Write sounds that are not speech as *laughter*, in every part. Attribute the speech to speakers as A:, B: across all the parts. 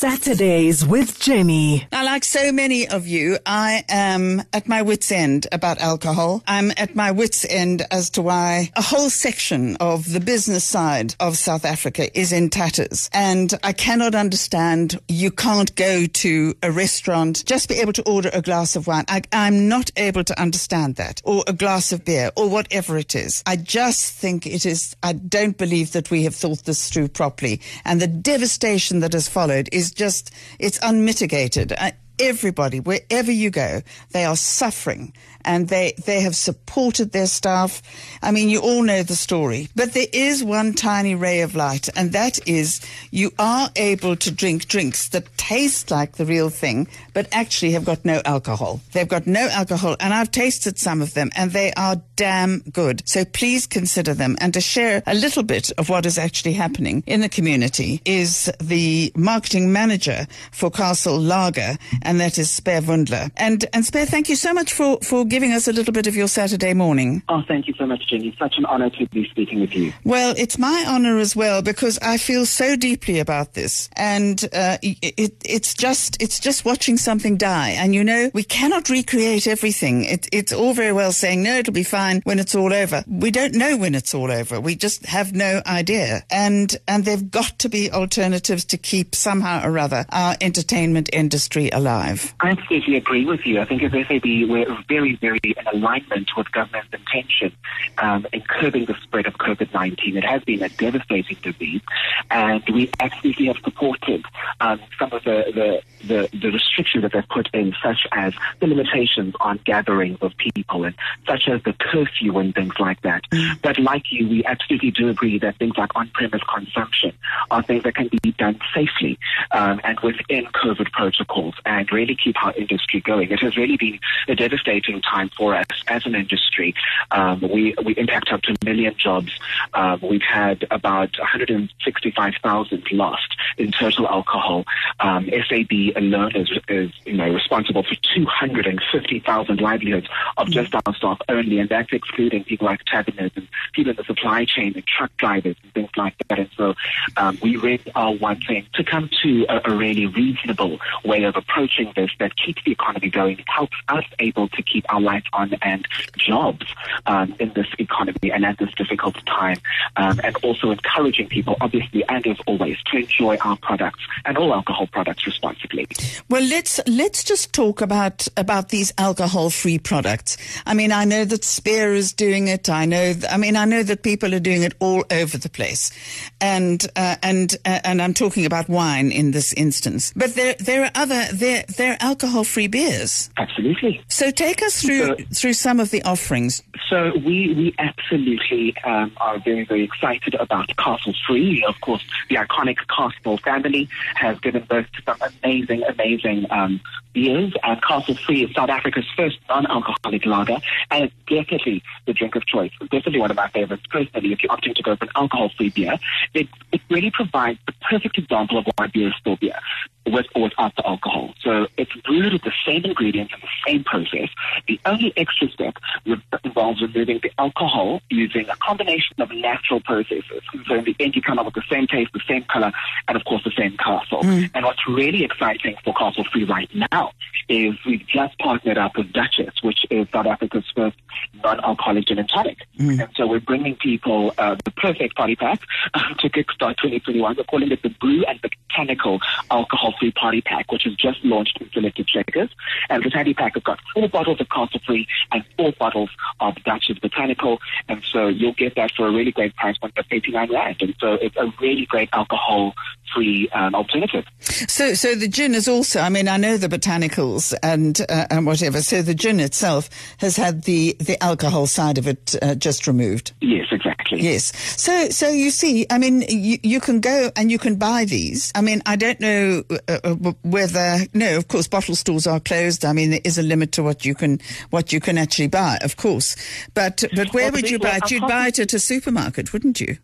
A: Saturdays with Jenny.
B: Now, like so many of you, I am at my wits' end about alcohol. I'm at my wits' end as to why a whole section of the business side of South Africa is in tatters. And I cannot understand you can't go to a restaurant, just be able to order a glass of wine. I, I'm not able to understand that. Or a glass of beer, or whatever it is. I just think it is, I don't believe that we have thought this through properly. And the devastation that has followed is just, it's unmitigated. I, everybody, wherever you go, they are suffering and they, they have supported their staff. I mean, you all know the story, but there is one tiny ray of light, and that is you are able to drink drinks that taste like the real thing, but actually have got no alcohol. They've got no alcohol, and I've tasted some of them, and they are damn good. So please consider them. And to share a little bit of what is actually happening in the community is the marketing manager for Castle Lager, and that is Sphe Vundla. And, and Speer, thank you so much for, for giving us a little bit of your Saturday morning.
C: Oh, thank you so much, Jenny. Such an honor to be speaking with you.
B: Well, it's my honor as well because I feel so deeply about this, and uh, it, it's just it's just watching something die. And you know, we cannot recreate everything. It, it's all very well saying no, it'll be fine when it's all over. We don't know when it's all over. We just have no idea. And and there've got to be alternatives to keep somehow or other our entertainment industry alive.
C: I absolutely agree with you. I think as SAB we're very very in alignment with government's intention um, in curbing the spread of COVID-19. It has been a devastating disease, and we absolutely have supported um, some of the, the, the, the, restrictions that they've put in, such as the limitations on gatherings of people, and such as the curfew and things like that. Mm. But like you, we absolutely do agree that things like on-premise consumption are things that can be done safely um, and within COVID protocols, and really keep our industry going. It has really been a devastating time for us as an industry. Um, we, we impact up to a million jobs. Um, we've had about 165,000 lost in total alcohol. Um, SAB alone is, is, you know, responsible for 250,000 livelihoods of just our staff only, and that's excluding people like taverners and people in the supply chain and truck drivers and things like that. And so um, we really are wanting to come to a, a really reasonable way of approaching this that keeps the economy going, helps us able to keep our lights on and jobs um, in this economy and at this difficult time, um, and also encouraging people, obviously, and as always, to enjoy our products and all alcohol products responsibly.
B: Well, let's let's just talk about about these alcohol-free products. I mean, I know that Speer is doing it. I know. I mean, I know that people are doing it all over the place, and uh, and uh, and I'm talking about wine in this instance. But there there are other there there are alcohol-free beers.
C: Absolutely.
B: So take us through so, through some of the offerings.
C: So we we absolutely um, are very very excited about Castle Free. Of course, the iconic Castle family has given birth to some amazing amazing um, beers. And Castle Free is South Africa's first non-alcoholic lager, and it's definitely the drink of choice. It's definitely one of my favorites personally. If you're opting to go for an alcohol-free beer, it it really provides the perfect example of why beer is still beer with or without the alcohol. So it's brewed with the same ingredients and the same process. The only extra step involves removing the alcohol using a combination of natural processes. So in the end, you come up with the same taste, the same color, and of course the same castle. Mm. And what's really exciting for Castle Free right now is we've just partnered up with Duchess, which is South Africa's first non-alcoholic gin and tonic. Mm. And so we're bringing people uh, the perfect party pack *laughs* to kickstart 2021. We're calling it the Brew and Botanical Alcohol Free Party Pack, which has just launched in selected checkers. And the party pack has got four bottles of Castle Free and four bottles of Duchess Botanical. And so you'll get that for a really great price point of 89 Rand. And so it's a really great alcohol free um, alternative.
B: So, so the gin is also, I mean, I know the botanicals and, uh, and whatever. So the gin itself has had the, the alcohol side of it uh, just removed.
C: Yes, exactly.
B: Yes. So, so you see, I mean, you, you can go and you can buy these. I mean, I don't know uh, uh whether, no, of course, bottle stores are closed. I mean, there is a limit to what you can, what you can actually buy, of course. But, but where well, would you buy it? You'd buy it at a supermarket, wouldn't you?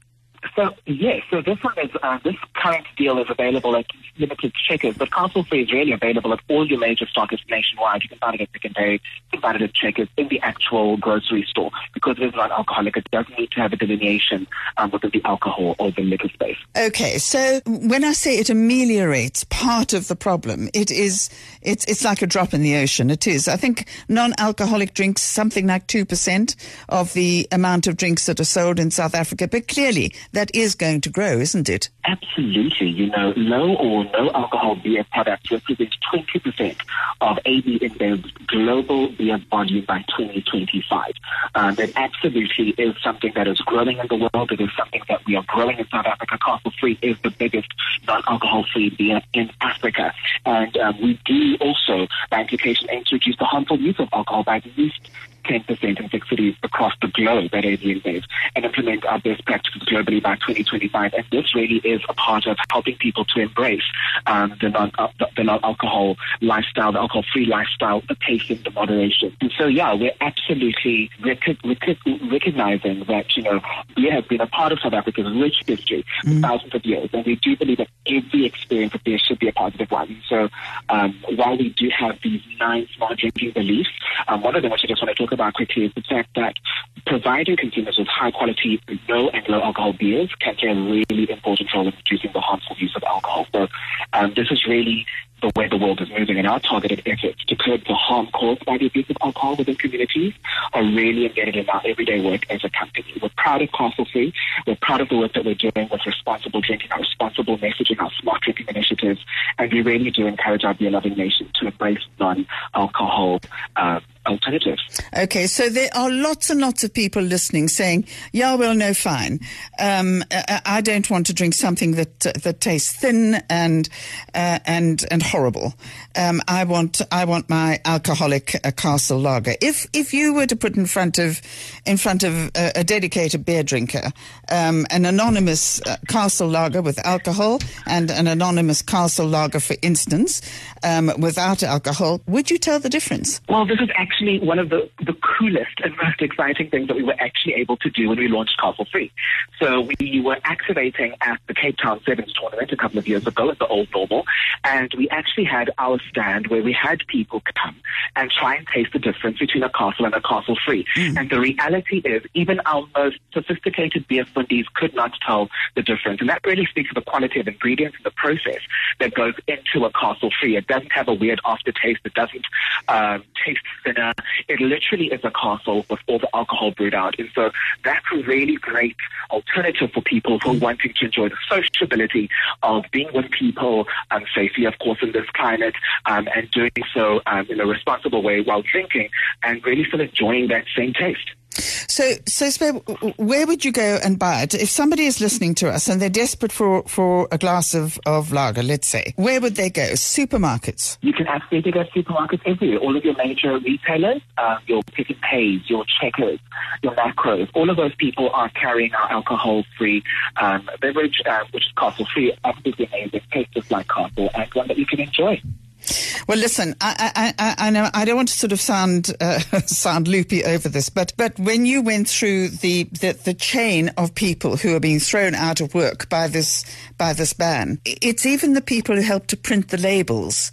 C: So yes, so this one is uh, this current deal is available at limited checkers, but Castle Free is really available at all your major stockists nationwide. You can find it at Pick you can find it at Checkers in the actual grocery store because it is non-alcoholic. It doesn't need to have a delineation um, within the alcohol or the liquor space.
B: Okay, so when I say it ameliorates part of the problem, it is it's it's like a drop in the ocean. It is. I think non-alcoholic drinks something like two percent of the amount of drinks that are sold in South Africa, but clearly that is going to grow, isn't it?
C: Absolutely. You know, low or no alcohol beer products represent 20% of AB InBev's global beer volume by 2025. Um, it absolutely is something that is growing in the world. It is something that we are growing in South Africa. Castle Free is the biggest non-alcohol free beer in Africa. And um, we do also, by implication, reduce the harmful use of alcohol by at least 10% in six cities across the globe at AB InBev and implement our best practices globally by 2025. And this really is a part of helping people to embrace um, the, non, uh, the non-alcohol lifestyle, the alcohol-free lifestyle, the pacing, the moderation. And so, yeah, we're absolutely rec- rec- recognizing that, you know, beer has been a part of South Africa's rich history for mm. thousands of years. And we do believe that every experience of beer should be a positive one. So um, while we do have these nine smart drinking beliefs, um, one of them which I just want to talk about quickly is the fact that providing consumers with high quality low and low alcohol beers can play a really important role in reducing the harmful use of alcohol. So um, this is really the way the world is moving and our targeted efforts to curb the harm caused by the abuse of alcohol within communities are really embedded in our everyday work as a company. We're proud of Castle Free. We're proud of the work that we're doing with responsible drinking, our responsible messaging, our smart drinking initiatives, and we really do encourage our beer loving nation to embrace non-alcohol uh, alternatives.
B: Okay, so there are lots and lots of people listening saying, "Yeah, well, no, fine. Um, I don't want to drink something that uh, that tastes thin and uh, and and horrible. Um, I want I want my alcoholic uh, Castle Lager. If if you were to put in front of in front of a, a dedicated beer drinker um, an anonymous uh, Castle Lager with alcohol and an anonymous Castle Lager, for instance, um, without alcohol, would you tell the difference?
C: Well, this is actually one of the, the coolest and most exciting things that we were actually able to do when we launched Castle Free. So we were activating at the Cape Town Sevens tournament a couple of years ago at the Old Normal, and we actually had our stand where we had people come and try and taste the difference between a castle and a castle free. Mm. And the reality is, even our most sophisticated beer fundies could not tell the difference. And that really speaks to the quality of ingredients and the process that goes into a castle free. It doesn't have a weird aftertaste. It doesn't um, taste thinner. It literally is a castle with all the alcohol brewed out. And so that's a really great alternative for people who are wanting to enjoy the sociability of being with people um, safely, of course, in this climate, um, and doing so um, in a responsible way while drinking and really still enjoying that same taste.
B: So, so where would you go and buy it if somebody is listening to us and they're desperate for, for a glass of, of lager? Let's say, where would they go? Supermarkets.
C: You can absolutely go to supermarkets everywhere. All of your major retailers, uh, your Pick n Pays, your Checkers, your Makros, all of those people are carrying our alcohol-free um, beverage, uh, which is castle-free. Absolutely amazing, tastes just like castle, and one that you can enjoy.
B: Well, listen, I, I, I, I don't want to sort of sound uh, *laughs* sound loopy over this, but but when you went through the, the, the chain of people who are being thrown out of work by this by this ban, it's even the people who help to print the labels,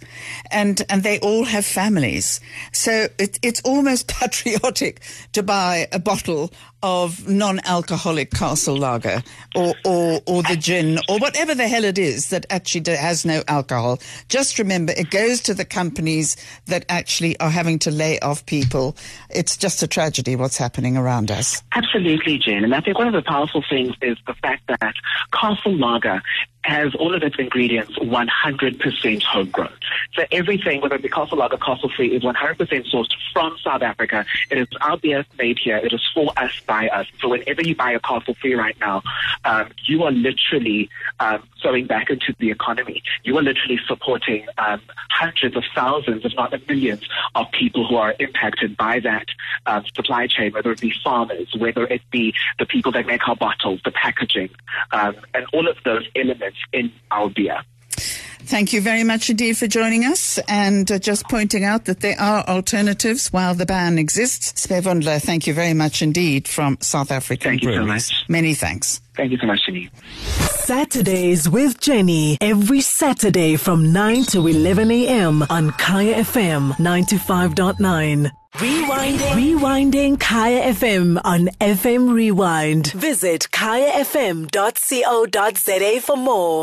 B: and and they all have families, so it, it's almost *laughs* patriotic to buy a bottle of non-alcoholic castle lager or, or, or the gin or whatever the hell it is that actually has no alcohol. Just remember, it goes to the companies that actually are having to lay off people. It's just a tragedy what's happening around us.
C: Absolutely, Jen. And I think one of the powerful things is the fact that castle lager has all of its ingredients 100% homegrown. So everything, whether it be Castle Lager, Castle Free, is 100% sourced from South Africa. It is our beer made here. It is for us, by us. So whenever you buy a Castle Free right now, um, you are literally um, throwing back into the economy. You are literally supporting um, hundreds of thousands, if not millions, of people who are impacted by that uh, supply chain, whether it be farmers, whether it be the people that make our bottles, the packaging, um, and all of those elements in beer.
B: Thank you very much indeed for joining us and uh, just pointing out that there are alternatives while the ban exists. Sphe Vundla, thank you very much indeed from South Africa.
C: Thank you so much.
B: Many thanks.
C: Thank you so much, Jenny.
A: Saturdays with Jenny. Every Saturday from 9 to 11 a.m. on Kaya FM 95.9. Rewinding. Rewinding Kaya FM on FM Rewind. Visit kayafm.co.za for more.